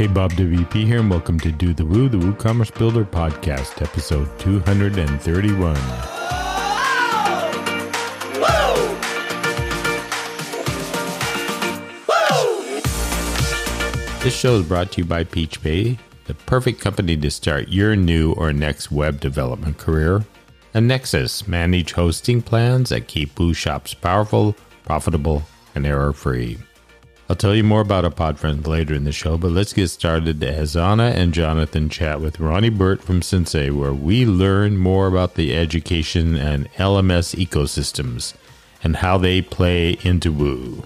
Hey, Bob WP here, and welcome to Do the Woo, the WooCommerce Builder podcast, episode 231. This show is brought to you by PeachPay, the perfect company to start your new or next web development career. And Nexcess, manage hosting plans that keep Woo shops powerful, profitable, and error free. I'll tell you more about our pod friends later in the show, but let's get started as Anna and Jonathan chat with Ronnie Burt from Sensei, where we learn more about the education and LMS ecosystems and how they play into Woo.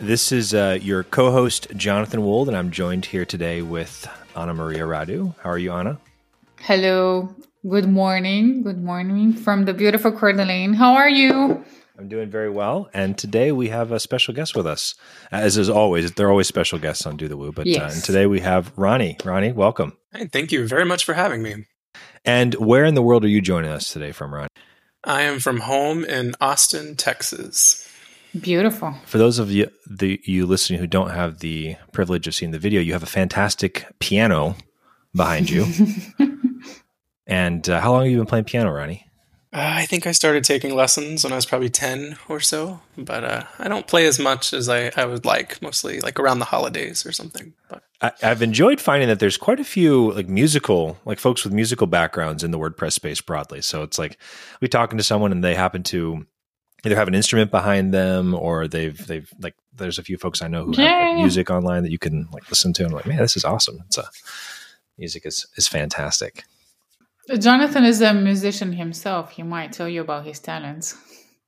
This is uh, your co host, Jonathan Wold, and I'm joined here today with Anna Maria Radu. How are you, Anna? Hello. Good morning. Good morning from the beautiful Coeur d'Alene. How are you? I'm doing very well. And today we have a special guest with us. As is always, there are always special guests on Do the Woo. But yes. uh, and today we have Ronnie. Ronnie, welcome. Hey, thank you very much for having me. And where in the world are you joining us today from, Ronnie? I am from home in Austin, Texas. Beautiful. For those of you the you listening who don't have the privilege of seeing the video, you have a fantastic piano behind you. and uh, how long have you been playing piano, Ronnie? Uh, I think I started taking lessons when I was probably 10 or so, but uh, I don't play as much as I, I would like, mostly like around the holidays or something. But I, have enjoyed finding that there's quite a few like musical, like folks with musical backgrounds in the WordPress space broadly. So it's like we talking to someone and they happen to either have an instrument behind them or they've they've like there's a few folks I know who have like, music online that you can like listen to and I'm like, man, this is awesome. It's a music is is fantastic. Jonathan is a musician himself. He might tell you about his talents.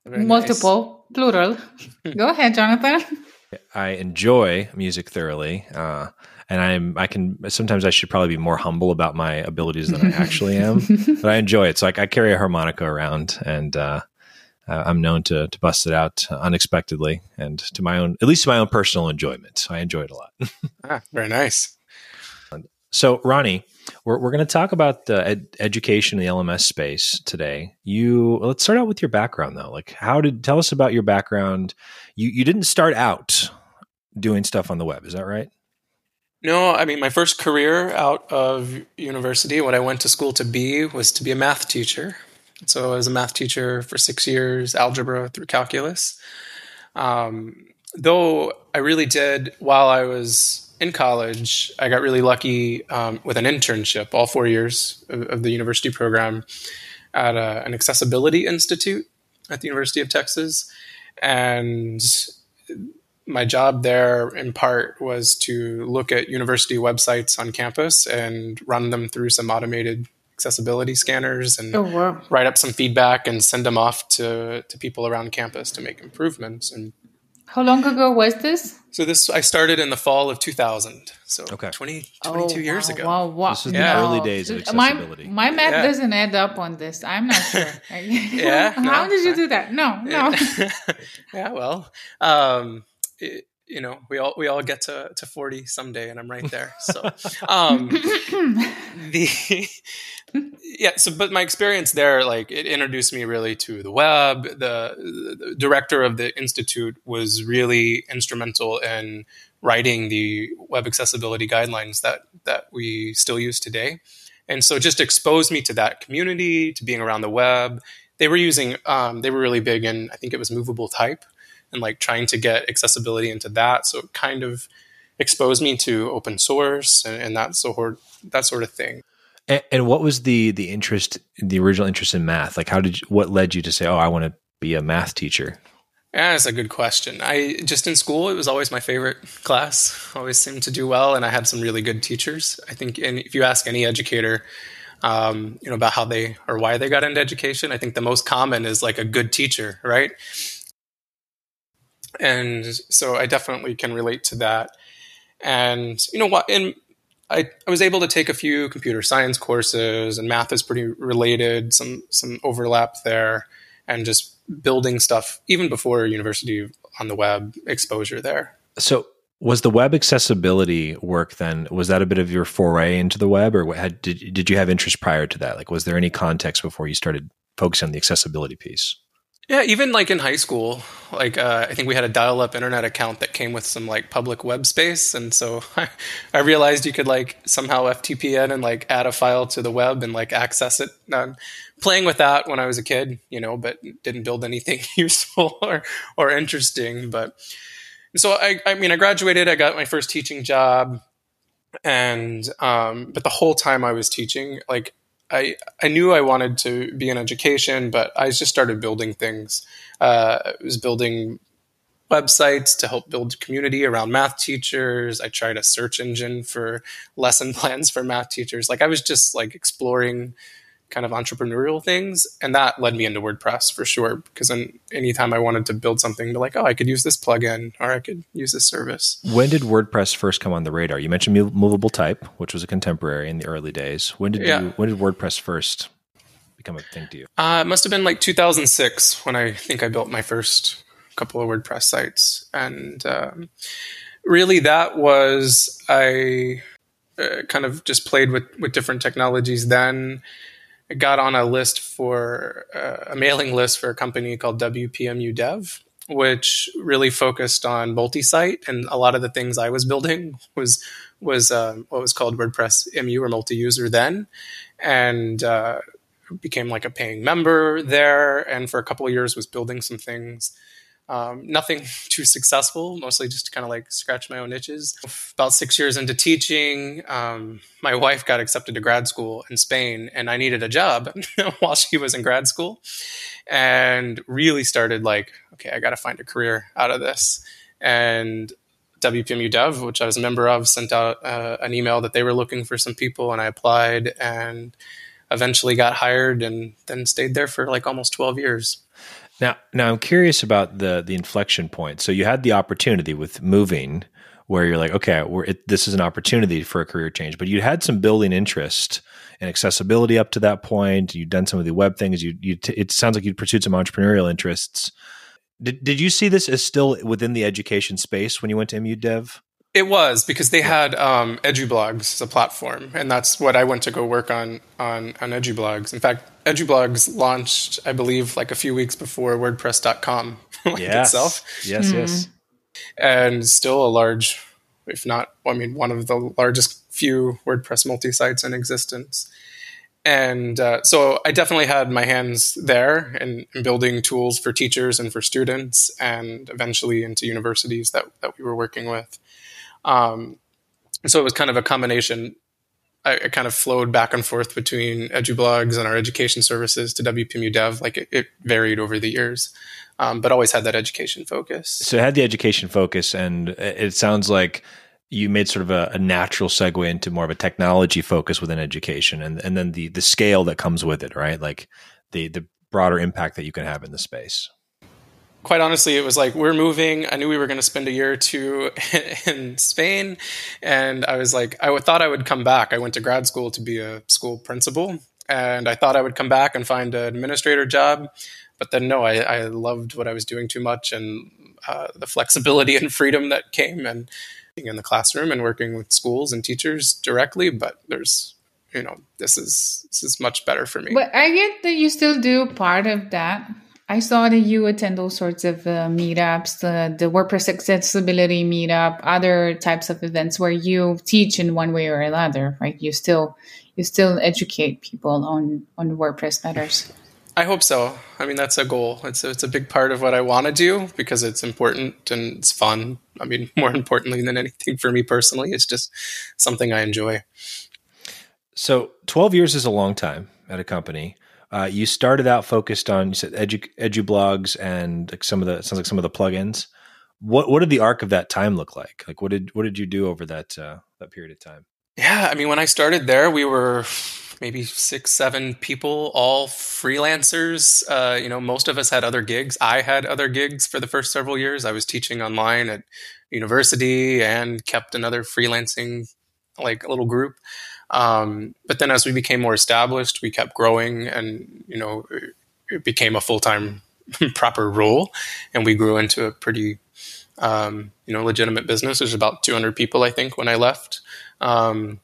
Very Multiple, nice. plural. Go ahead, Jonathan. I enjoy music thoroughly, uh, and I'm I can sometimes I should probably be more humble about my abilities than I actually am, but I enjoy it. So I, I carry a harmonica around, and uh, I'm known to to bust it out unexpectedly and to my own, at least to my own personal enjoyment. I enjoy it a lot. ah, very nice. So, Ronnie, we're, we're going to talk about the ed- education in the LMS space today. You let's start out with your background though. Like, how did tell us about your background? You you didn't start out doing stuff on the web, is that right? No, I mean my first career out of university, what I went to school to be was to be a math teacher. So I was a math teacher for six years, algebra through calculus. Um, though I really did while I was in college, I got really lucky um, with an internship all four years of, of the university program at a, an accessibility institute at the University of Texas. And my job there, in part, was to look at university websites on campus and run them through some automated accessibility scanners and oh, wow. write up some feedback and send them off to, to people around campus to make improvements. And how long ago was this? So this I started in the fall of 2000. So okay. 20, 22 oh, years wow, ago. Wow, wow. This is yeah. the early days of accessibility. My, my math yeah. doesn't add up on this. I'm not sure. yeah. How no, did you do that? No, no. yeah, well, um, it, you know, we all we all get to, to 40 someday and I'm right there. So um the yeah, so but my experience there like it introduced me really to the web. The, the director of the institute was really instrumental in writing the web accessibility guidelines that that we still use today. And so just exposed me to that community, to being around the web. They were using um, they were really big in I think it was movable type and like trying to get accessibility into that. So it kind of exposed me to open source and, and that sort that sort of thing. And, what was the the interest, the original interest in math? Like, how did you, what led you to say, "Oh, I want to be a math teacher"? Yeah, that's a good question. I just in school, it was always my favorite class. Always seemed to do well, and I had some really good teachers. I think, and if you ask any educator, um, you know, about how they or why they got into education, I think the most common is like a good teacher, right? and so I definitely can relate to that. And you know what? And I, I was able to take a few computer science courses, and math is pretty related. Some some overlap there, and just building stuff even before university on the web exposure there. So was the web accessibility work then was that a bit of your foray into the web or had, did, did you have interest prior to that like was there any context before you started focusing on the accessibility piece Yeah, even like in high school, like uh, I think we had a dial-up internet account that came with some like public web space, and so I, I realized you could like somehow FTP in and like add a file to the web and like access it. Playing with that when I was a kid, you know, but didn't build anything useful or or interesting. But so I, I mean, I graduated, I got my first teaching job, and um, but the whole time I was teaching, like I I knew I wanted to be in education, but I just started building things. Uh, I was building websites to help build community around math teachers. I tried a search engine for lesson plans for math teachers. Like I was just like exploring kind of entrepreneurial things and that led me into wordpress for sure because then anytime i wanted to build something to like oh i could use this plugin or i could use this service. When did wordpress first come on the radar? You mentioned movable type which was a contemporary in the early days. When did yeah. you when did wordpress first become a thing to you? Uh, it must have been like 2006 when i think i built my first couple of wordpress sites. And um, really that was i uh, kind of just played with with different technologies then got on a list for uh, a mailing list for a company called WPMU Dev, which really focused on multi-site, and a lot of the things I was building was was uh, what was called WordPress MU or multi-user then, and uh, became like a paying member there, and for a couple of years was building some things um, nothing too successful, mostly just kind of like scratch my own itches. About six years into teaching, um, my wife got accepted to grad school in Spain, and I needed a job while she was in grad school, and really started like, okay, I got to find a career out of this. And WPMU Dev, which I was a member of, sent out uh, an email that they were looking for some people, and I applied and eventually got hired, and then stayed there for like almost twelve years. Now, now I'm curious about the the inflection point. So you had the opportunity with moving, where you're like, okay, it, this is an opportunity for a career change, but you had some building interest and accessibility up to that point. You'd done some of the web things. You, you t- it sounds like you'd pursued some entrepreneurial interests. Did did you see this as still within the education space when you went to MU Dev? It was because they had um, EduBlogs as a platform, and that's what I went to go work on on on EduBlogs. In fact, EduBlogs launched, I believe, like a few weeks before WordPress.com like yes. itself. Yes, mm. yes, and still a large, if not, I mean, one of the largest few WordPress multi sites in existence. And uh, so I definitely had my hands there in, in, building tools for teachers and for students, and eventually into universities that that we were working with. Um, so it was kind of a combination. I, I, kind of flowed back and forth between EduBlogs and our education services to WPMU Dev. Like it, it varied over the years, um, but always had that education focus. So it had the education focus, and it sounds like you made sort of a, a, natural segue into more of a technology focus within education, and and then the the scale that comes with it, right? Like the the broader impact that you can have in the space quite honestly, it was like we're moving. I knew we were going to spend a year or two in Spain, and I was like, I thought I would come back. I went to grad school to be a school principal, and I thought I would come back and find an administrator job. But then no, I, I loved what I was doing too much, and uh, the flexibility and freedom that came, and being in the classroom and working with schools and teachers directly. But there's you know this is this is much better for me. But I get that you still do part of that I saw that you attend all sorts of uh, meetups, the, the WordPress accessibility meetup, other types of events where you teach in one way or another, right? You still you still educate people on on WordPress matters. I hope so. I mean, that's a goal. It's a, it's a big part of what I want to do because it's important and it's fun. I mean, more importantly than anything for me personally, it's just something I enjoy. So, 12 years is a long time at a company. Uh, you started out focused on you said edu, edu blogs and like some of the sounds like some of the plugins. What what did the arc of that time look like? Like what did what did you do over that uh, that period of time? Yeah, I mean, when I started there, we were maybe six, seven people, all freelancers. Uh, you know, most of us had other gigs. I had other gigs for the first several years. I was teaching online at university and kept another freelancing like little group. Um, but then as we became more established, we kept growing and, you know, it, became a full time proper role. And we grew into a pretty, um, you know, legitimate business. There's about 200 people, I think, when I left. Um,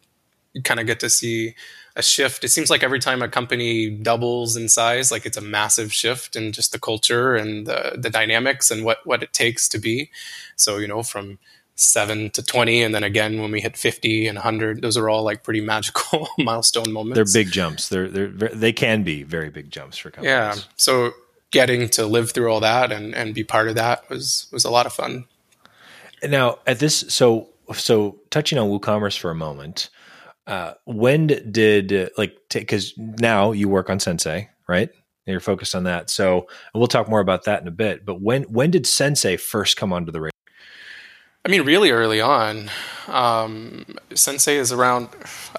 you kind of get to see a shift. It seems like every time a company doubles in size, like it's a massive shift in just the culture and the, the dynamics and what, what it takes to be. So, you know, from seven to 20. And then again, when we hit 50 and 100, those are all like pretty magical milestone moments. They're big jumps. They're, they're, they can be very big jumps for companies. Yeah. So getting to live through all that and, and be part of that was, was a lot of fun. Now at this, so, so touching on WooCommerce for a moment, uh, when did like because now you work on Sensei, right? And you're focused on that. So we'll talk more about that in a bit. But when when did Sensei first come onto the radar? I mean, really early on. Um, Sensei is around.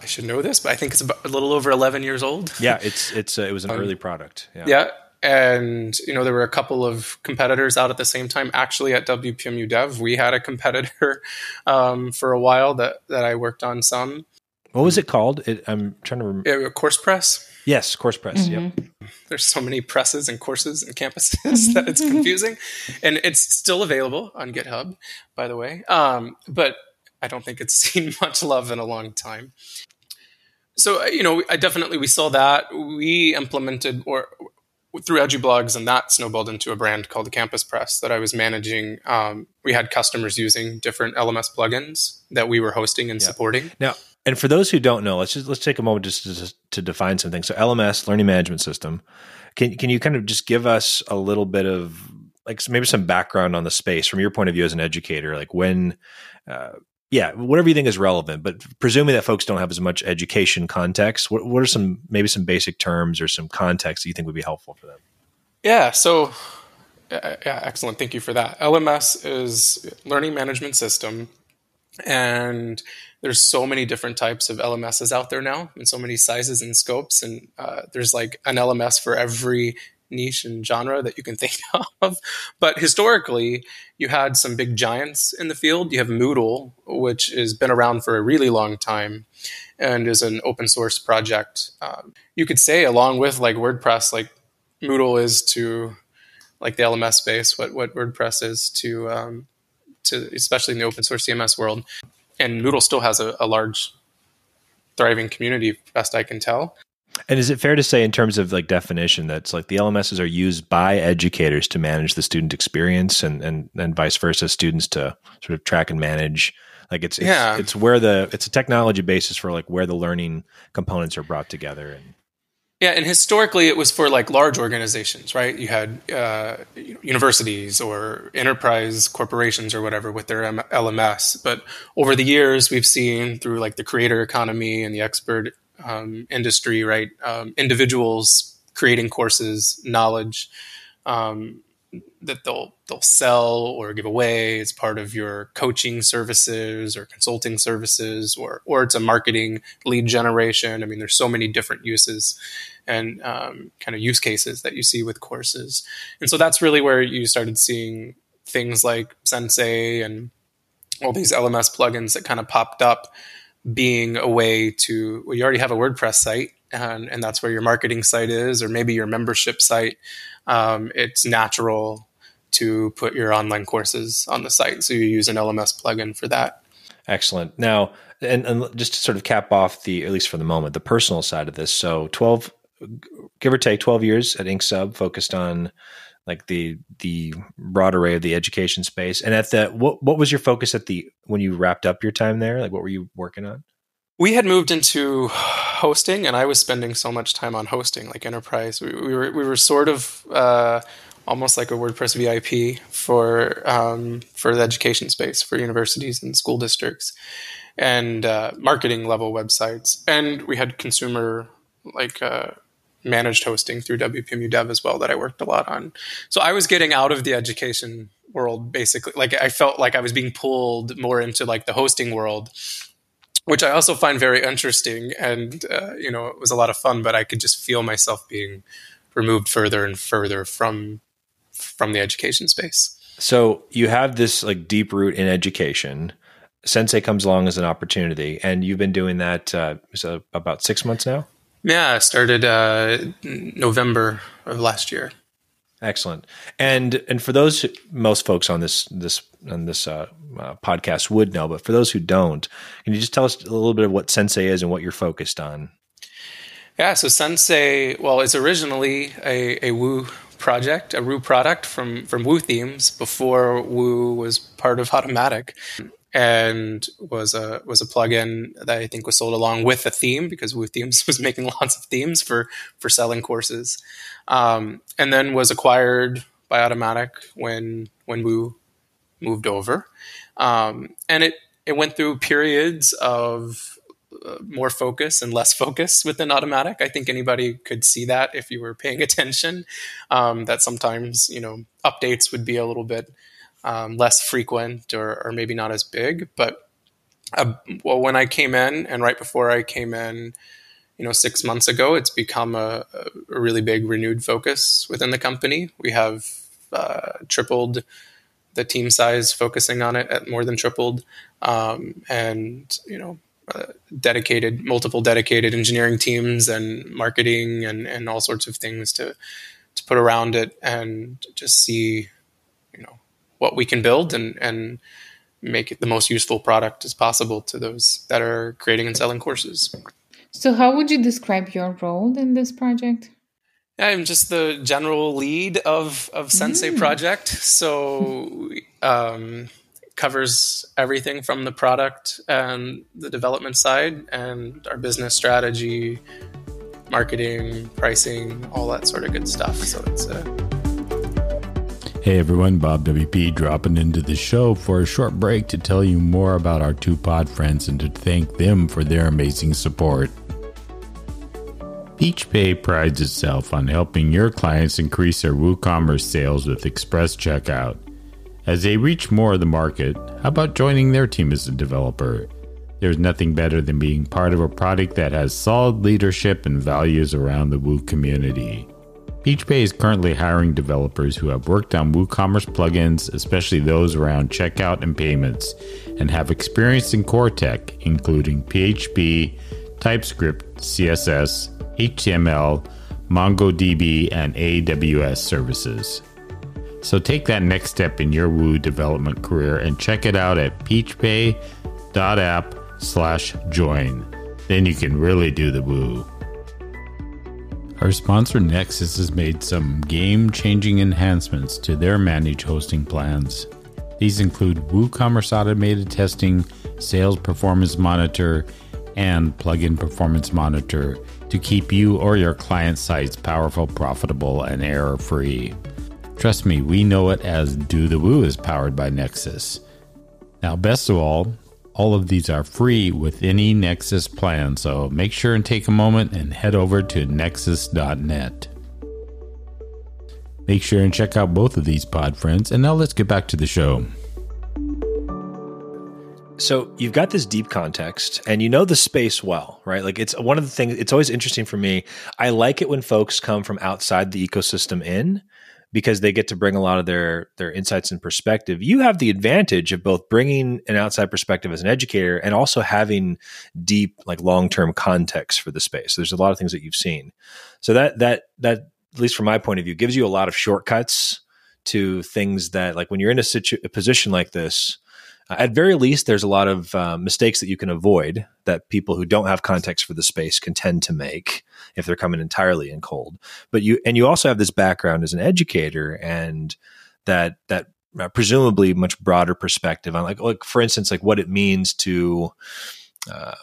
I should know this, but I think it's about a little over eleven years old. Yeah, it's it's uh, it was an um, early product. Yeah. yeah, and you know there were a couple of competitors out at the same time. Actually, at WPMU Dev, we had a competitor um, for a while that that I worked on some. What was it called? It, I'm trying to remember. Course Press. Yes, Course Press. Mm-hmm. Yep. There's so many presses and courses and campuses that it's confusing, and it's still available on GitHub, by the way. Um, but I don't think it's seen much love in a long time. So uh, you know, I definitely we saw that we implemented or through EduBlogs, and that snowballed into a brand called the Campus Press that I was managing. Um, we had customers using different LMS plugins that we were hosting and yeah. supporting. Now, and for those who don't know, let's just let's take a moment just to, to define something. So LMS, Learning Management System. Can can you kind of just give us a little bit of like maybe some background on the space from your point of view as an educator? Like when, uh, yeah, whatever you think is relevant. But presuming that folks don't have as much education context, what what are some maybe some basic terms or some context that you think would be helpful for them? Yeah. So. Yeah, excellent. Thank you for that. LMS is Learning Management System, and there's so many different types of LMSs out there now, and so many sizes and scopes. And uh, there's like an LMS for every niche and genre that you can think of. But historically, you had some big giants in the field. You have Moodle, which has been around for a really long time and is an open source project. Um, you could say, along with like WordPress, like Moodle is to like the LMS space, what what WordPress is to um, to especially in the open source CMS world and Moodle still has a, a large, thriving community, best I can tell. And is it fair to say, in terms of like definition, that's like the LMSs are used by educators to manage the student experience, and and and vice versa, students to sort of track and manage. Like it's it's, yeah. it's where the it's a technology basis for like where the learning components are brought together and yeah, and historically it was for like large organizations, right? You had uh, universities or enterprise corporations or whatever with their M- LMS. But over the years, we've seen through like the creator economy and the expert um, industry, right? Um, individuals creating courses, knowledge, um, that they'll they'll sell or give away as part of your coaching services or consulting services or or it's a marketing lead generation. I mean, there's so many different uses and um, kind of use cases that you see with courses, and so that's really where you started seeing things like Sensei and all these LMS plugins that kind of popped up being a way to well, you already have a WordPress site and, and that's where your marketing site is, or maybe your membership site um, it's natural to put your online courses on the site. So you use an LMS plugin for that. Excellent. Now, and, and just to sort of cap off the, at least for the moment, the personal side of this. So 12, give or take 12 years at Incsub focused on like the the broad array of the education space and at the what what was your focus at the when you wrapped up your time there like what were you working on we had moved into hosting, and I was spending so much time on hosting, like enterprise. We, we were we were sort of uh, almost like a WordPress VIP for um, for the education space for universities and school districts, and uh, marketing level websites, and we had consumer like. Uh, managed hosting through WPMU Dev as well that I worked a lot on. So I was getting out of the education world basically. Like I felt like I was being pulled more into like the hosting world which I also find very interesting. And, uh, you know, it was a lot of fun, but I could just feel myself being removed further and further from from the education space. So you have this like deep root in education. Sensei comes along as an opportunity, and you've been doing that uh, about six months now. Yeah, I started uh, November of last year. Excellent. And and for those most folks on this this on this uh, uh, podcast would know, but for those who don't, can you just tell us a little bit of what Sensei is and what you're focused on? Yeah, so Sensei, well, it's originally a, a Woo project, a Woo product from from Woo Themes before Woo was part of Automattic, and was a was a plugin that I think was sold along with a theme because Woo Themes was making lots of themes for for selling courses, um, and then was acquired by Automattic when when Woo moved over, um, and it it went through periods of uh, more focus and less focus within Automattic. I think anybody could see that if you were paying attention. Um, that sometimes you know updates would be a little bit um, less frequent or, or, maybe not as big. But uh, well, when I came in and right before I came in, you know, six months ago, it's become a, a really big renewed focus within the company. We have uh, tripled the team size, focusing on it at more than tripled, um, and you know uh, dedicated, multiple dedicated engineering teams and marketing and, and all sorts of things to to put around it and just see, what we can build and and make it the most useful product as possible to those that are creating and selling courses. So, how would you describe your role in this project? I'm just the general lead of of Sensei mm. Project. So. Um, covers everything from the product and the development side and our business strategy, marketing, pricing, all that sort of good stuff. So it's a uh, Hey everyone, Bob WP dropping into the show for a short break to tell you more about our two pod friends and to thank them for their amazing support. PeachPay prides itself on helping your clients increase their WooCommerce sales with Express Checkout. As they reach more of the market, how about joining their team as a developer? There's nothing better than being part of a product that has solid leadership and values around the Woo community. PeachPay is currently hiring developers who have worked on WooCommerce plugins, especially those around checkout and payments, and have experience in core tech, including PHP, TypeScript, CSS, HTML, MongoDB, and AWS services. So take that next step in your Woo development career and check it out at peachpay.app slash join. Then you can really do the Woo. Our sponsor Nexcess has made some game changing enhancements to their managed hosting plans. These include WooCommerce Automated Testing, Sales Performance Monitor, and Plugin Performance Monitor to keep you or your client sites powerful, profitable, and error free. Trust me, we know it as Do the Woo is powered by Nexcess. Now, best of all, all of these are free with any Nexcess plan, so make sure and take a moment and head over to nexcess.net. Make sure and check out both of these pod friends, and now let's get back to the show. So you've got this deep context and you know the space well, right? Like it's one of the things it's always interesting for me. I like it when folks come from outside the ecosystem in because they get to bring a lot of their their insights and perspective. You have the advantage of both bringing an outside perspective as an educator and also having deep like long-term context for the space. So there's a lot of things that you've seen. So that that that at least from my point of view gives you a lot of shortcuts to things that like when you're in a, situ- a position like this uh, at very least, there's a lot of uh, mistakes that you can avoid that people who don't have context for the space can tend to make if they're coming entirely in cold. But you and you also have this background as an educator and that that uh, presumably much broader perspective on like like for instance like what it means to uh,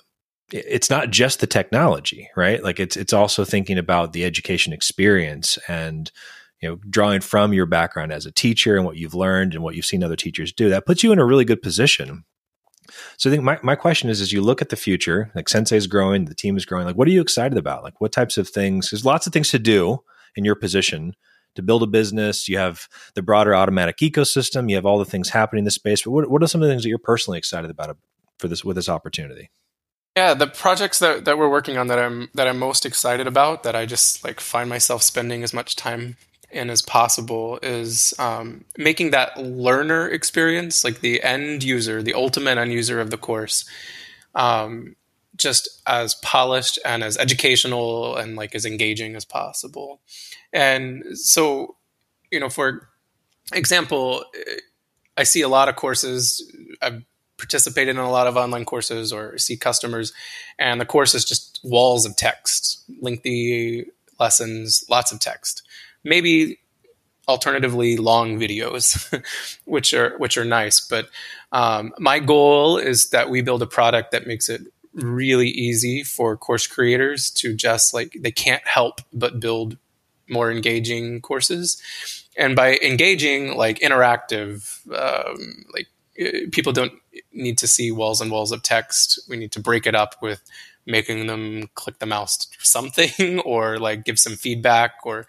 it's not just the technology right like it's it's also thinking about the education experience and you know drawing from your background as a teacher and what you've learned and what you've seen other teachers do that puts you in a really good position. So i think my, my question is as you look at the future like sensei is growing the team is growing like what are you excited about? Like what types of things there's lots of things to do in your position to build a business. You have the broader Automattic ecosystem. You have all the things happening in the space but what, what are some of the things that you're personally excited about uh, for this with this opportunity? Yeah, the projects that, that we're working on that I'm that I'm most excited about that I just like find myself spending as much time in as possible is um, making that learner experience, like the end user, the ultimate end user of the course, um, just as polished and as educational and like as engaging as possible. And so, you know, for example, I see a lot of courses. I've participated in a lot of online courses or see customers, and the course is just walls of text, lengthy lessons, lots of text. Maybe alternatively long videos, which are which are nice. But um, my goal is that we build a product that makes it really easy for course creators to just like they can't help but build more engaging courses and by engaging like interactive um, like uh, people don't need to see walls and walls of text we need to break it up with making them click the mouse to something or like give some feedback or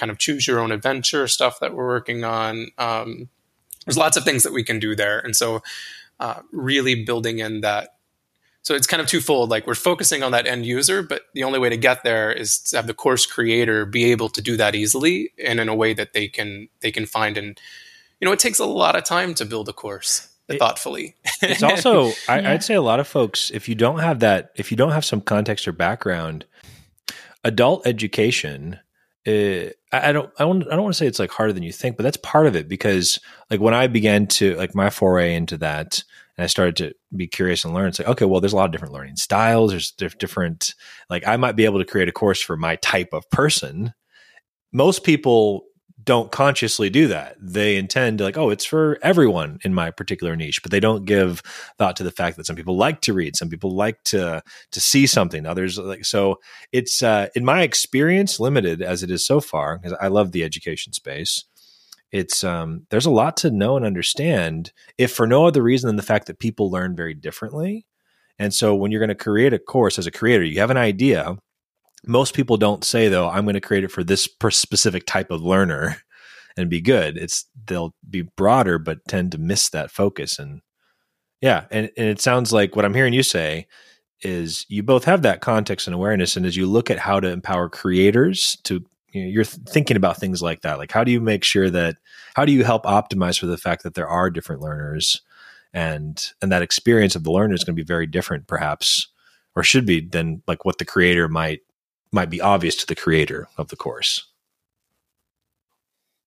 kind of choose your own adventure stuff that we're working on um, there's lots of things that we can do there and so uh, really building in that so it's kind of twofold. Like we're focusing on that end user, but the only way to get there is to have the course creator be able to do that easily and in a way that they can they can find. And you know, it takes a lot of time to build a course it, thoughtfully. it's also, I, yeah. I'd say, a lot of folks, if you don't have that, if you don't have some context or background, adult education. Uh, I don't. I don't. I don't want to say it's like harder than you think, but that's part of it because, like, when I began to like my foray into that, and I started to be curious and learn. It's like, okay, well, there's a lot of different learning styles. There's different, like, I might be able to create a course for my type of person. Most people don't consciously do that. They intend to like, oh, it's for everyone in my particular niche, but they don't give thought to the fact that some people like to read, some people like to to see something. Others like so. It's uh, in my experience, limited as it is so far, because I love the education space it's um, there's a lot to know and understand if for no other reason than the fact that people learn very differently and so when you're going to create a course as a creator you have an idea most people don't say though i'm going to create it for this specific type of learner and be good it's they'll be broader but tend to miss that focus and yeah and, and it sounds like what i'm hearing you say is you both have that context and awareness and as you look at how to empower creators to you know, you're thinking about things like that. Like, how do you make sure that how do you help optimize for the fact that there are different learners, and and that experience of the learner is going to be very different, perhaps, or should be than like what the creator might might be obvious to the creator of the course.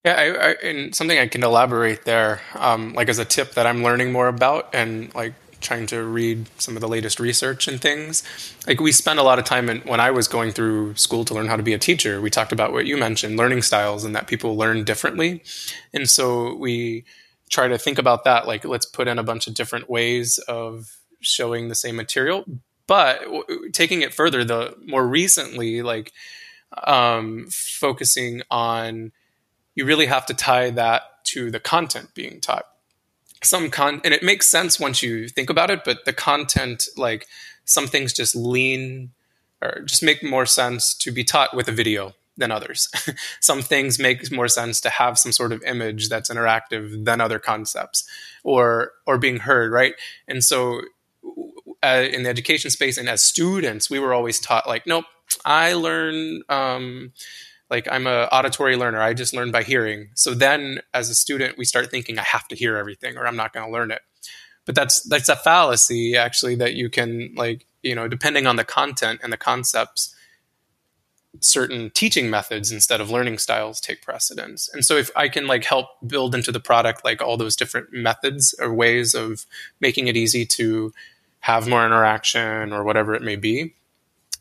Yeah, I, I, and something I can elaborate there, um, like as a tip that I'm learning more about, and like trying to read some of the latest research and things. Like we spent a lot of time in, when I was going through school to learn how to be a teacher. We talked about what you mentioned, learning styles, and that people learn differently. And so we try to think about that. Like let's put in a bunch of different ways of showing the same material. But w- taking it further, the more recently, like um, focusing on, you really have to tie that to the content being taught. Some con and it makes sense once you think about it but the content like some things just lean or just make more sense to be taught with a video than others. Some things make more sense to have some sort of image that's interactive than other concepts or or being heard right? And so uh, in the education space and as students we were always taught like nope i learn um, like i'm a auditory learner. I just learn by hearing. So then as a student we start thinking i have to hear everything or i'm not going to learn it. But that's that's a fallacy actually that you can like you know depending on the content and the concepts certain teaching methods instead of learning styles take precedence. And so if i can like help build into the product like all those different methods or ways of making it easy to have more interaction or whatever it may be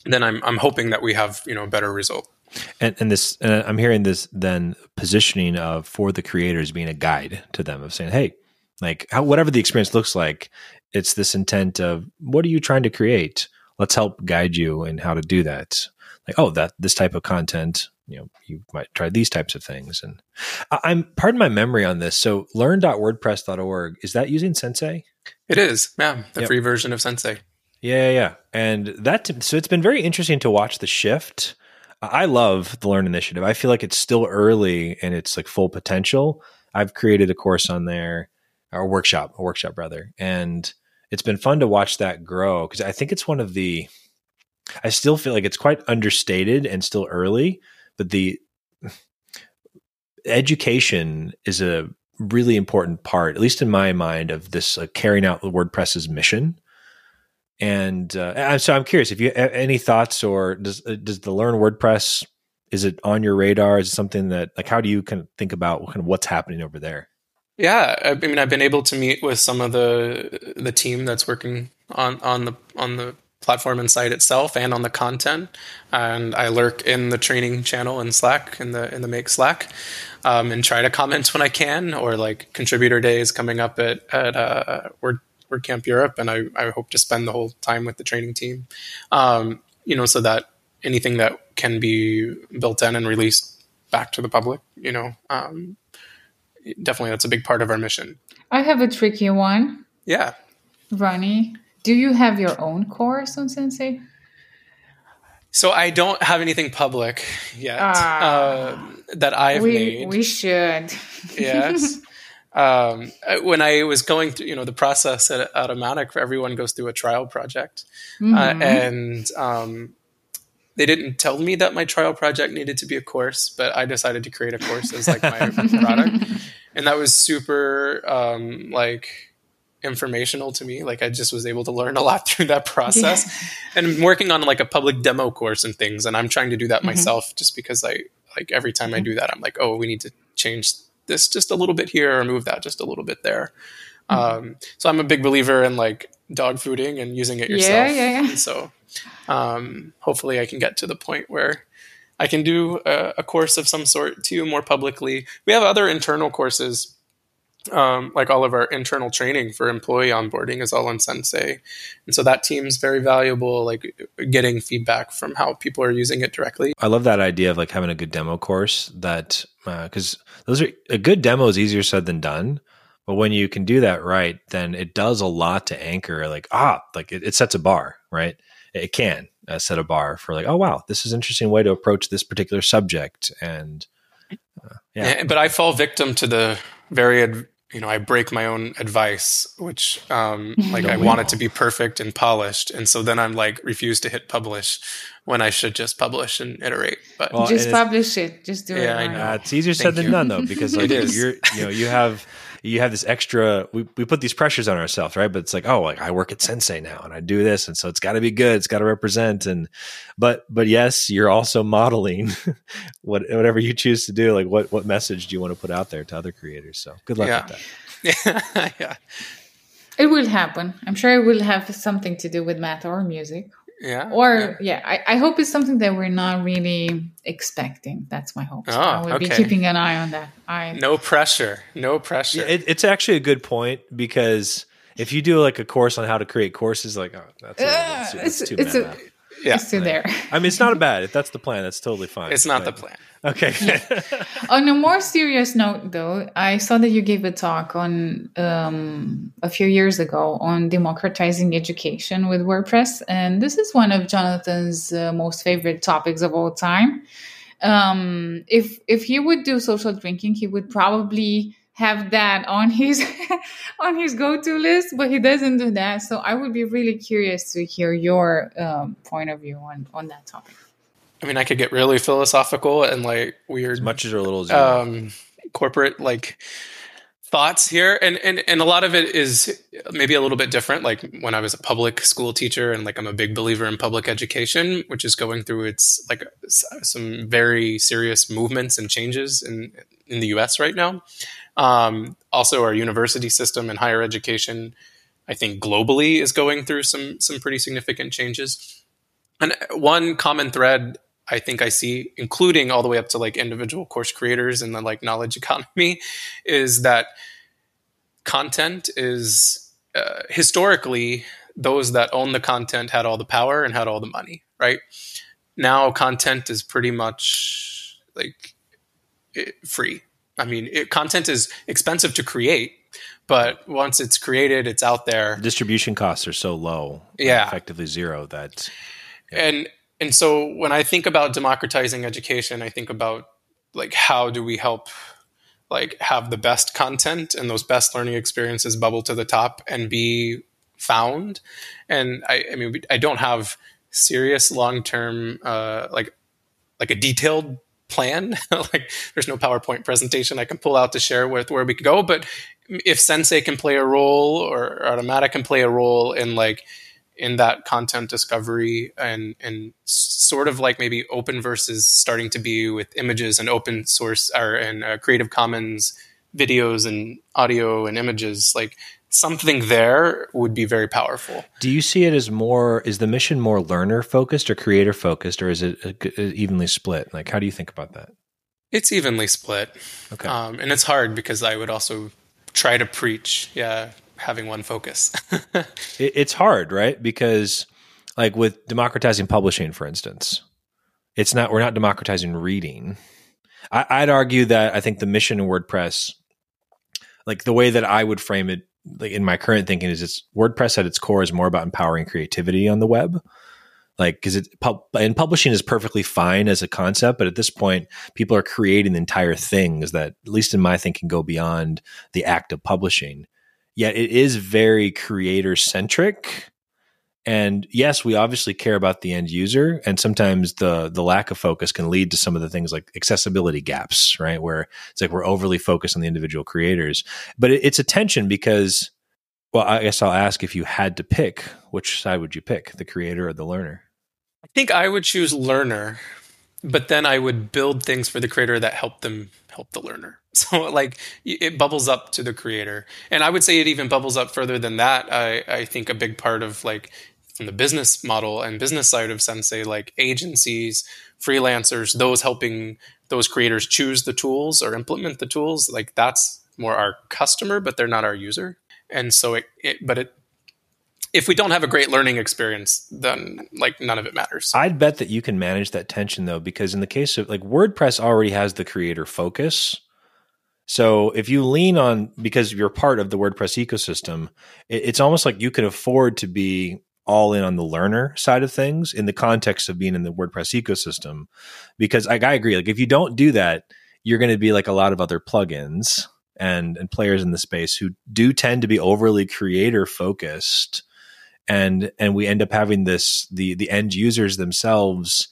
then i'm, I'm hoping that we have you know a better result and, and this, uh, I'm hearing this then positioning of for the creators being a guide to them of saying, hey, like how, whatever the experience looks like, it's this intent of what are you trying to create? Let's help guide you in how to do that. Like, oh, that this type of content, you know, you might try these types of things. And I'm pardon my memory on this. So learn.wordpress.org, is that using Sensei? It is, yeah, the yep. free version of Sensei. Yeah, yeah. And that so it's been very interesting to watch the shift I love the Learn Initiative. I feel like it's still early and it's like full potential. I've created a course on there, or workshop, a workshop rather, and it's been fun to watch that grow because I think it's one of the. I still feel like it's quite understated and still early, but the education is a really important part, at least in my mind, of this uh, carrying out WordPress's mission. And uh, so I'm curious if you any thoughts or does uh, does the learn WordPress is it on your radar? Is it something that like how do you kind of think about kind of what's happening over there? Yeah, I mean, I've been able to meet with some of the the team that's working on on the on the platform and site itself and on the content. And I lurk in the training channel in Slack in the in the Make Slack. Um, and try to comment when I can, or like contributor days coming up at at uh, Word WordCamp Europe, and I, I hope to spend the whole time with the training team. Um, you know, so that anything that can be built in and released back to the public, you know, um, definitely that's a big part of our mission. I have a tricky one. Yeah. Ronnie, do you have your own course on Sensei? So I don't have anything public yet ah, uh, that I've we, made. We should. yes. Um, when I was going through, you know, the process at Automattic, everyone goes through a trial project, uh, mm-hmm. uh, and um, they didn't tell me that my trial project needed to be a course, but I decided to create a course as like my product, and that was super um, like informational to me. Like I just was able to learn a lot through that process, yeah. and I'm working on like a public demo course and things, and I'm trying to do that mm-hmm. myself just because I like every time mm-hmm. I do that, I'm like, oh, we need to change this just a little bit here or move that just a little bit there. Mm-hmm. Um, so I'm a big believer in like dog fooding and using it yourself. Yeah, yeah, yeah. so um, hopefully I can get to the point where I can do a, a, course of some sort too more publicly. We have other internal courses, um, like all of our internal training for employee onboarding is all on Sensei, and so that team's very valuable. Like getting feedback from how people are using it directly. I love that idea of like having a good demo course that because uh, those are a good demo is easier said than done. But when you can do that right, then it does a lot to anchor. Like ah, like it, it sets a bar, right? it can uh, set a bar for like, oh wow, this is an interesting way to approach this particular subject, and uh, yeah. yeah. But I fall victim to the very, ad- you know, I break my own advice, which um, like I want it to be perfect and polished, and so then I'm like refuse to hit publish when I should just publish and iterate. But well, just publish it, just do yeah, it. Yeah, I know. it's easier said than done though, because like you're, you know, you have you have this extra we, we put these pressures on ourselves right? But it's like oh like i work at sensei now and i do this. And so it's got to be good. It's got to represent. And but but yes you're also modeling what whatever you choose to do. Like what what message do you want to put out there to other creators? So good luck yeah. with that. Yeah. It will happen. I'm sure it will have something to do with math or music yeah. Or yeah, yeah I, I, hope it's something that we're not really expecting. That's my hope. So oh, I will okay. be keeping an eye on that. I no pressure. No pressure. Yeah, it, it's actually a good point because if you do like a course on how to create courses, like oh, that's, uh, it's, it's, too it's a, yeah. It's still there. I mean, it's not bad. If that's the plan, that's totally fine. It's not but, the plan. Okay. yeah. On a more serious note, though, I saw that you gave a talk on um, a few years ago on democratizing education with WordPress, and this is one of Jonathan's uh, most favorite topics of all time. Um, if if he would do social drinking, he would probably have that on his on his go-to list but he doesn't do that. So i would be really curious to hear your um, point of view on on that topic. I mean i could get really philosophical and like weird as much as a little um, corporate like thoughts here. And, and and a lot of it is maybe a little bit different. Like when i was a public school teacher and like i'm a big believer in public education which is going through its like some very serious movements and changes in in the us right now um, also, our university system and higher education, I think globally, is going through some some pretty significant changes. And one common thread I think I see, including all the way up to like individual course creators and the like knowledge economy, is that content is uh, historically those that own the content had all the power and had all the money, right? Now content is pretty much like free I mean, it, content is expensive to create, but once it's created, it's out there. Distribution costs are so low, yeah, effectively zero. That yeah. and and so when I think about democratizing education, I think about like how do we help like have the best content and those best learning experiences bubble to the top and be found. And I, I mean, I don't have serious long term uh, like like a detailed plan. like there's no PowerPoint presentation I can pull out to share with where we could go. But if Sensei can play a role or Automata can play a role in like in that content discovery and and sort of like maybe open versus starting to be with images and open source or and uh, Creative Commons videos and audio and images, like something there would be very powerful. Do you see it as more? Is the mission more learner focused or creator focused, or is it evenly split? Like, how do you think about that? It's evenly split. Okay, um, and it's hard because I would also try to preach, yeah, having one focus. it, it's hard, right? Because like with democratizing publishing, for instance, it's not we're not democratizing reading. I, I'd argue that I think the mission in WordPress, like the way that I would frame it, like in my current thinking, is it's WordPress at its core is more about empowering creativity on the web. Like because it and publishing is perfectly fine as a concept but at this point people are creating entire things that at least in my thinking go beyond the act of publishing. Yet it is very creator centric and yes we obviously care about the end user and sometimes the the lack of focus can lead to some of the things like accessibility gaps right? Where it's like we're overly focused on the individual creators. But it, it's a tension because well i guess i'll ask if you had to pick which side would you pick the creator or the learner? I think i would choose learner but then i would build things for the creator that help them help the learner. So like it bubbles up to the creator, and I would say it even bubbles up further than that. I I think a big part of like from the business model and business side of Sensei, like agencies, freelancers, those helping those creators choose the tools or implement the tools, like that's more our customer, but they're not our user. And so it, it but it if we don't have a great learning experience, then like none of it matters. I'd bet that you can manage that tension though, because in the case of like WordPress already has the creator focus. So if you lean on because you're part of the WordPress ecosystem, it, it's almost like you can afford to be all in on the learner side of things in the context of being in the WordPress ecosystem. Because I, I agree, like if you don't do that, you're going to be like a lot of other plugins and and players in the space who do tend to be overly creator focused, and and we end up having this the the end users themselves.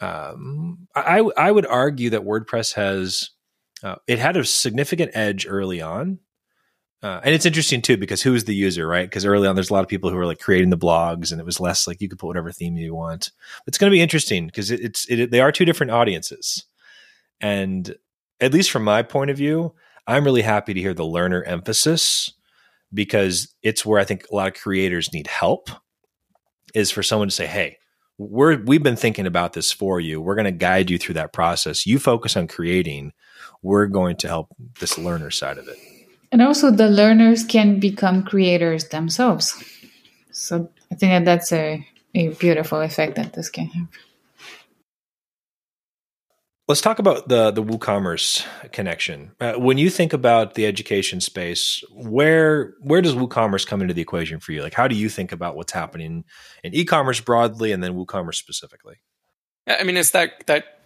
Um, I I would argue that WordPress has uh, it had a significant edge early on. Uh, and it's interesting too because who's the user, right? Because early on, there's a lot of people who are like creating the blogs, and it was less like you could put whatever theme you want. It's going to be interesting because it, it's it, they are two different audiences, and at least from my point of view, I'm really happy to hear the learner emphasis because it's where I think a lot of creators need help. Is for someone to say, "Hey, we're we've been thinking about this for you. We're going to guide you through that process. You focus on creating." we're going to help this learner side of it. And also, the learners can become creators themselves. So I think that that's a, a beautiful effect that this can have. Let's talk about the the WooCommerce connection. Uh, when you think about the education space, where where does WooCommerce come into the equation for you? Like, how do you think about what's happening in e-commerce broadly, and then WooCommerce specifically? I mean, it's that that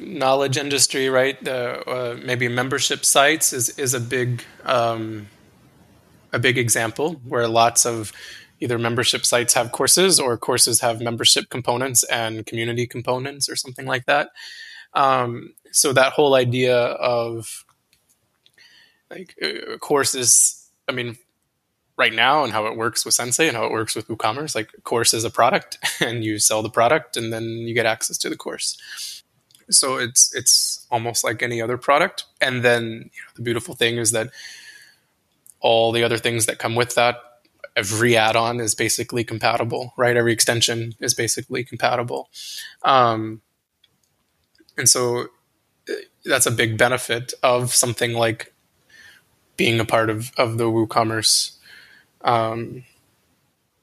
knowledge industry, right? Uh, maybe membership sites is is a big um, a big example where lots of either membership sites have courses or courses have membership components and community components or something like that. Um, so that whole idea of like uh, courses, I mean, right now and how it works with Sensei and how it works with WooCommerce, like course is a product and you sell the product and then you get access to the course so it's it's almost like any other product. And then you know, the beautiful thing is that all the other things that come with that, every add-on is basically compatible, right? Every extension is basically compatible, um, and so uh, that's a big benefit of something like being a part of of the WooCommerce. Um,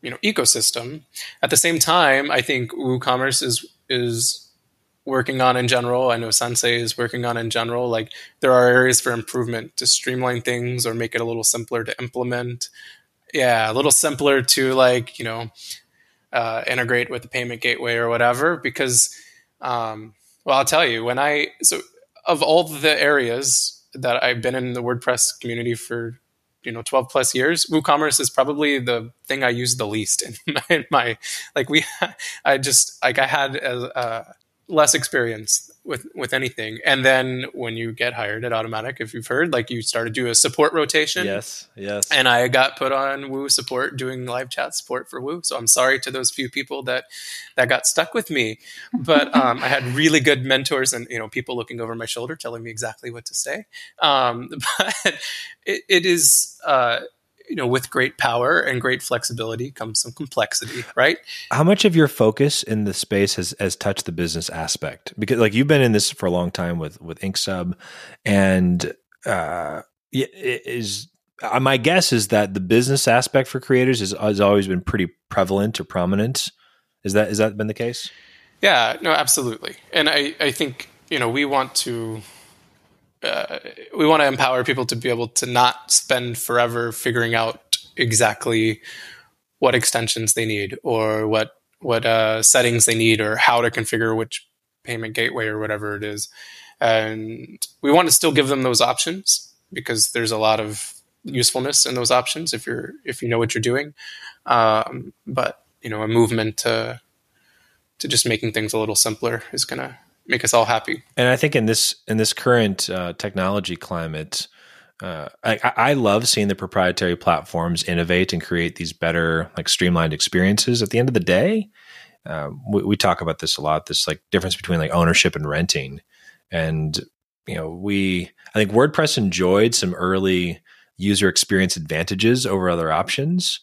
you know ecosystem. At the same time, I think WooCommerce is is working on in general. I know Sensei is working on in general. Like there are areas for improvement to streamline things or make it a little simpler to implement. Yeah, a little simpler to like you know uh, integrate with the payment gateway or whatever. Because um, well, I'll tell you when I so of all the areas that I've been in the WordPress community for you know 12 plus years woocommerce is probably the thing i use the least in my, in my like we i just like i had a, less experience with with anything. And then when you get hired at Automattic if you've heard, like you start to do a support rotation. Yes, yes. And I got put on Woo support doing live chat support for Woo. So I'm sorry to those few people that that got stuck with me. But um, I had really good mentors and you know people looking over my shoulder telling me exactly what to say. Um, but it, it is. Uh, you know, with great power and great flexibility comes some complexity, right? How much of your focus in the space has, has touched the business aspect? Because like you've been in this for a long time with with Incsub, and uh, is uh, my guess is that the business aspect for creators is, has always been pretty prevalent or prominent. Is that is that been the case? Yeah, no, absolutely. And I I think you know we want to uh, we want to empower people to be able to not spend forever figuring out exactly what extensions they need or what what uh, settings they need or how to configure which payment gateway or whatever it is. And we want to still give them those options because there's a lot of usefulness in those options if you're if you know what you're doing. Um, but you know, a movement to to just making things a little simpler is gonna make us all happy. And I think in this in this current uh, technology climate, uh, I, I, love seeing the proprietary platforms innovate and create these better, like streamlined experiences. At the end of the day, uh, we, we, talk about this a lot. This like difference between like ownership and renting, and you know, we I think WordPress enjoyed some early user experience advantages over other options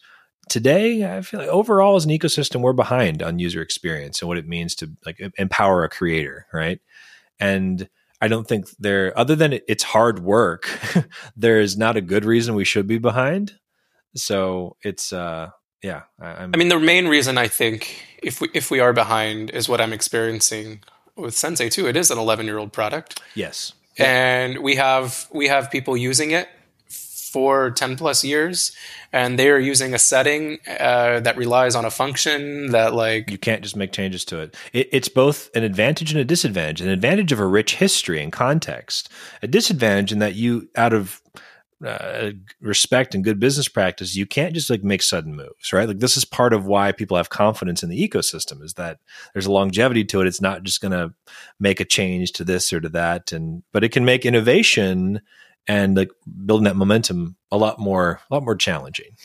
today i feel like overall as an ecosystem we're behind on user experience and what it means to like empower a creator right? And i don't think there other than it's hard work there is not a good reason we should be behind. So it's uh yeah I, I mean the main reason i think if we if we are behind is what i'm experiencing with sensei too. It is an 11 year old product. Yes. And we have we have people using it for 10 plus years and they are using a setting uh, that relies on a function that like you can't just make changes to it. it. it's both an advantage and a disadvantage an advantage of a rich history and context a disadvantage in that you out of uh, respect and good business practice you can't just like make sudden moves right like this is part of why people have confidence in the ecosystem is that there's a longevity to it it's not just going to make a change to this or to that and but it can make innovation and like building that momentum a lot more a lot more challenging.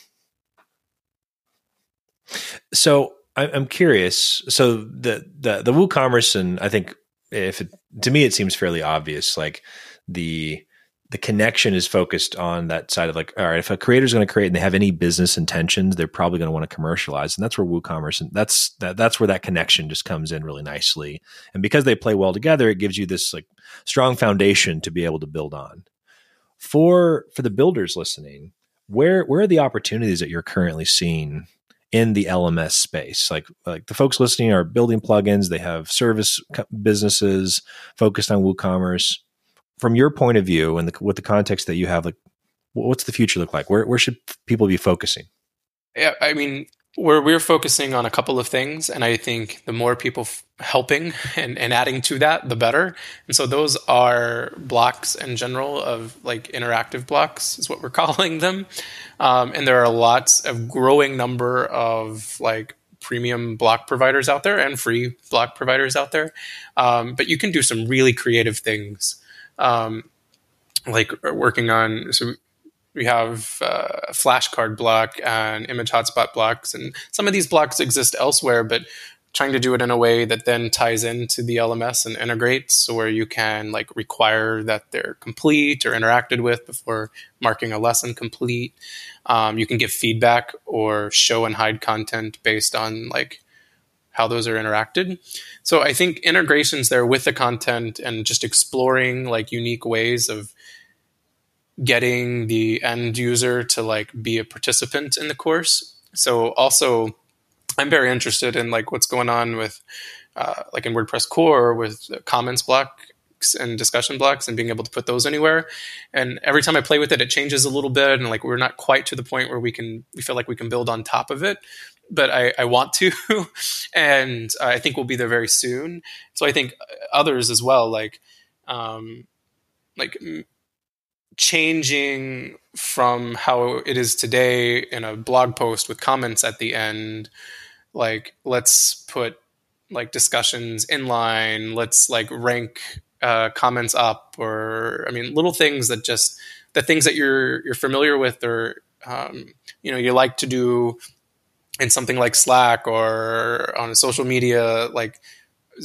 So i'm curious so the the the woocommerce and i think if it, to me it seems fairly obvious like the the connection is focused on that side of like all right if a creator is going to create and they have any business intentions they're probably going to want to commercialize and that's where woocommerce and that's that, that's where that connection just comes in really nicely. And because they play well together it gives you this like strong foundation to be able to build on for for the builders listening, where where are the opportunities that you're currently seeing in the LMS space? Like like the folks listening are building plugins, they have service businesses focused on WooCommerce. From your point of view and the, with the context that you have, like what's the future look like? Where where should people be focusing? Yeah, I mean, we're we're focusing on a couple of things, and I think the more people f- helping and, and adding to that, the better. And so those are blocks in general of like interactive blocks is what we're calling them. Um, and there are lots of growing number of like premium block providers out there and free block providers out there. Um, but you can do some really creative things. Um, like working on so we have uh, flashcard block and image hotspot blocks and some of these blocks exist elsewhere but trying to do it in a way that then ties into the lms and integrates so where you can like require that they're complete or interacted with before marking a lesson complete. Um, you can give feedback or show and hide content based on like how those are interacted. So i think integrations there with the content and just exploring like unique ways of getting the end user to like be a participant in the course. So also I'm very interested in like what's going on with uh, like in WordPress core with comments blocks and discussion blocks and being able to put those anywhere. And every time I play with it, it changes a little bit. And like we're not quite to the point where we can we feel like we can build on top of it. But I, I want to, and I think we'll be there very soon. So I think others as well, like um, like changing from how it is today in a blog post with comments at the end like let's put like discussions inline. Let's like rank uh, comments up, or I mean, little things that just the things that you're you're familiar with, or um, you know, you like to do in something like Slack or on social media, like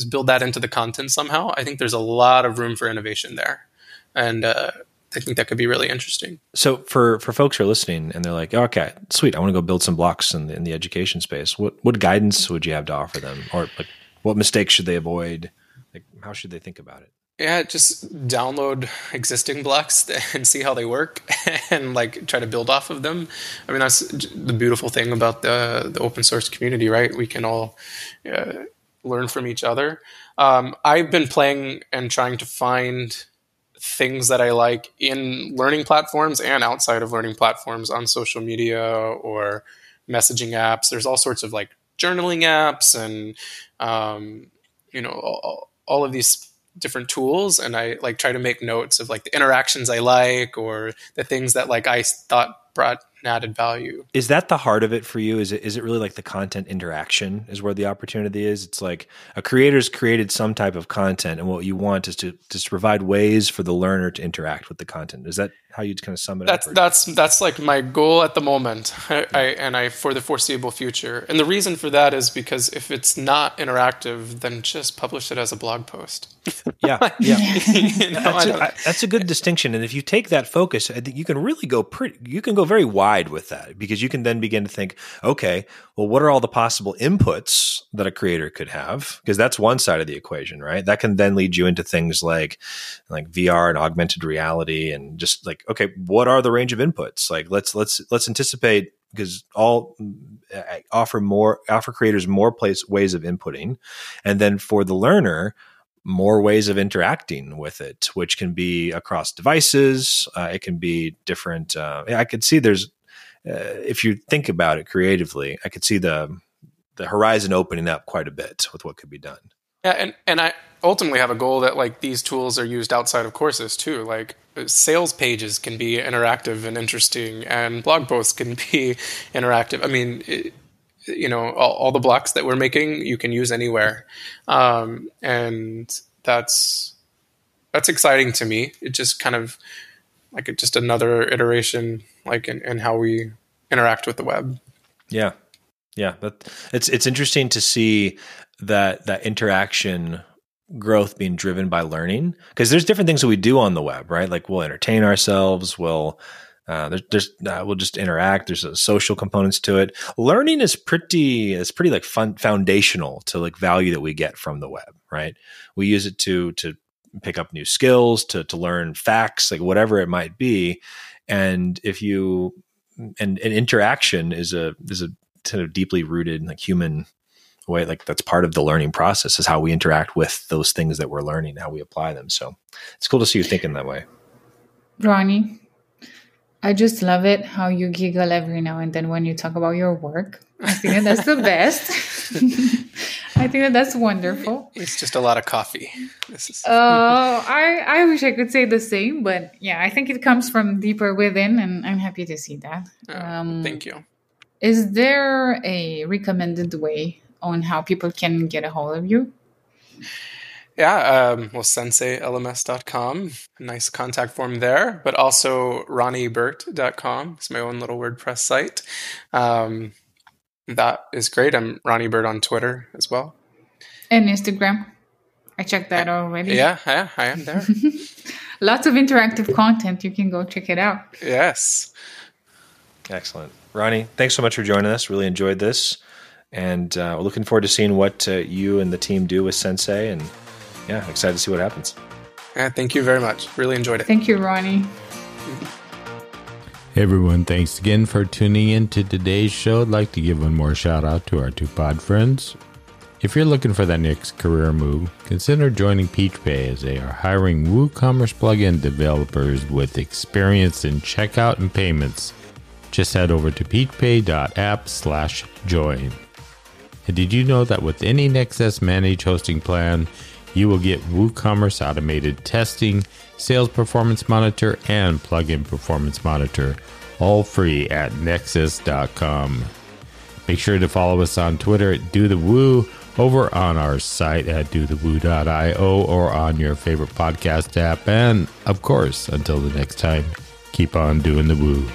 build that into the content somehow. I think there's a lot of room for innovation there, and uh, I think that could be really interesting. So for for folks who are listening and they're like, okay, sweet, I want to go build some blocks in the, in the education space. What what guidance would you have to offer them, or like what mistakes should they avoid? Like how should they think about it? Yeah, just download existing blocks and see how they work, and like try to build off of them. I mean, that's the beautiful thing about the the open source community, right? We can all uh, learn from each other. Um, I've been playing and trying to find things that I like in learning platforms and outside of learning platforms on social media or messaging apps. There's all sorts of like journaling apps and um, you know all, all of these different tools and I like try to make notes of like the interactions I like or the things that like I thought brought added value. Is that the heart of it for you? Is it is it really like the content interaction is where the opportunity is? It's like a creator's created some type of content, and what you want is to just provide ways for the learner to interact with the content. Is that how you'd kind of sum it that's, up? That's that's like my goal at the moment, I, I, and I for the foreseeable future. And the reason for that is because if it's not interactive, then just publish it as a blog post. yeah, yeah. you know, that's, a, that's, a, good distinction. And if you take that focus, I think you can really go pretty. You can go very wide with that because you can then begin to think, okay, well, what are all the possible inputs that a creator could have? Because that's one side of the equation, right? That can then lead you into things like like VR and augmented reality and just like okay, what are the range of inputs? Like let's let's let's anticipate because all offer more offer creators more place ways of inputting, and then for the learner more ways of interacting with it, which can be across devices. Uh, it can be different. Uh, I could see there's, if you think about it creatively, I could see the the horizon opening up quite a bit with what could be done. Yeah, and and I ultimately have a goal that like these tools are used outside of courses too. Like sales pages can be interactive and interesting, and blog posts can be interactive. I mean, it, you know, all, all, the blocks that we're making you can use anywhere, um, and that's that's exciting to me. It just kind of like just another iteration, like in how we interact with the web. Yeah, yeah, but it's it's interesting to see that that interaction growth being driven by learning because there's different things that we do on the web right? Like we'll entertain ourselves we'll uh, there's, there's uh, we'll just interact there's social components to it. Learning is pretty it's pretty like fun foundational to like value that we get from the web right? We use it to to pick up new skills to to learn facts like whatever it might be and if you and, and interaction is a is a kind of deeply rooted like human way like that's part of the learning process is how we interact with those things that we're learning how we apply them. So it's cool to see you thinking that way. Ronnie i just love it how you giggle every now and then when you talk about your work. I think that's the best i think that that's wonderful it's just a lot of coffee this is uh, i i wish i could say the same but yeah i think it comes from deeper within and i'm happy to see that oh, um, thank you is there a recommended way on how people can get a hold of you? Yeah, um, well, senseilms.com, nice contact form there, but also ronnieburt.com. It's my own little WordPress site. Um, that is great. I'm Ronnie Burt on Twitter as well. And Instagram. I checked that already. Yeah, yeah, I am there. Lots of interactive content. You can go check it out. Yes. Excellent. Ronnie, thanks so much for joining us. Really enjoyed this and uh, we're looking forward to seeing what uh, you and the team do with Sensei. And yeah, excited to see what happens. Yeah, thank you very much. Really enjoyed it. Thank you, Ronnie. Hey everyone, thanks again for tuning in to today's show. I'd like to give one more shout out to our two pod friends. If you're looking for that next career move, consider joining PeachPay as they are hiring WooCommerce plugin developers with experience in checkout and payments. Just head over to peachpay.app slash join. And did you know that with any Nexcess managed hosting plan, you will get WooCommerce automated testing, sales performance monitor, and plugin performance monitor, all free at nexcess.com. Make sure to follow us on Twitter at Do the Woo over on our site at dothewoo.io or on your favorite podcast app. And of course, until the next time, keep on doing the woo.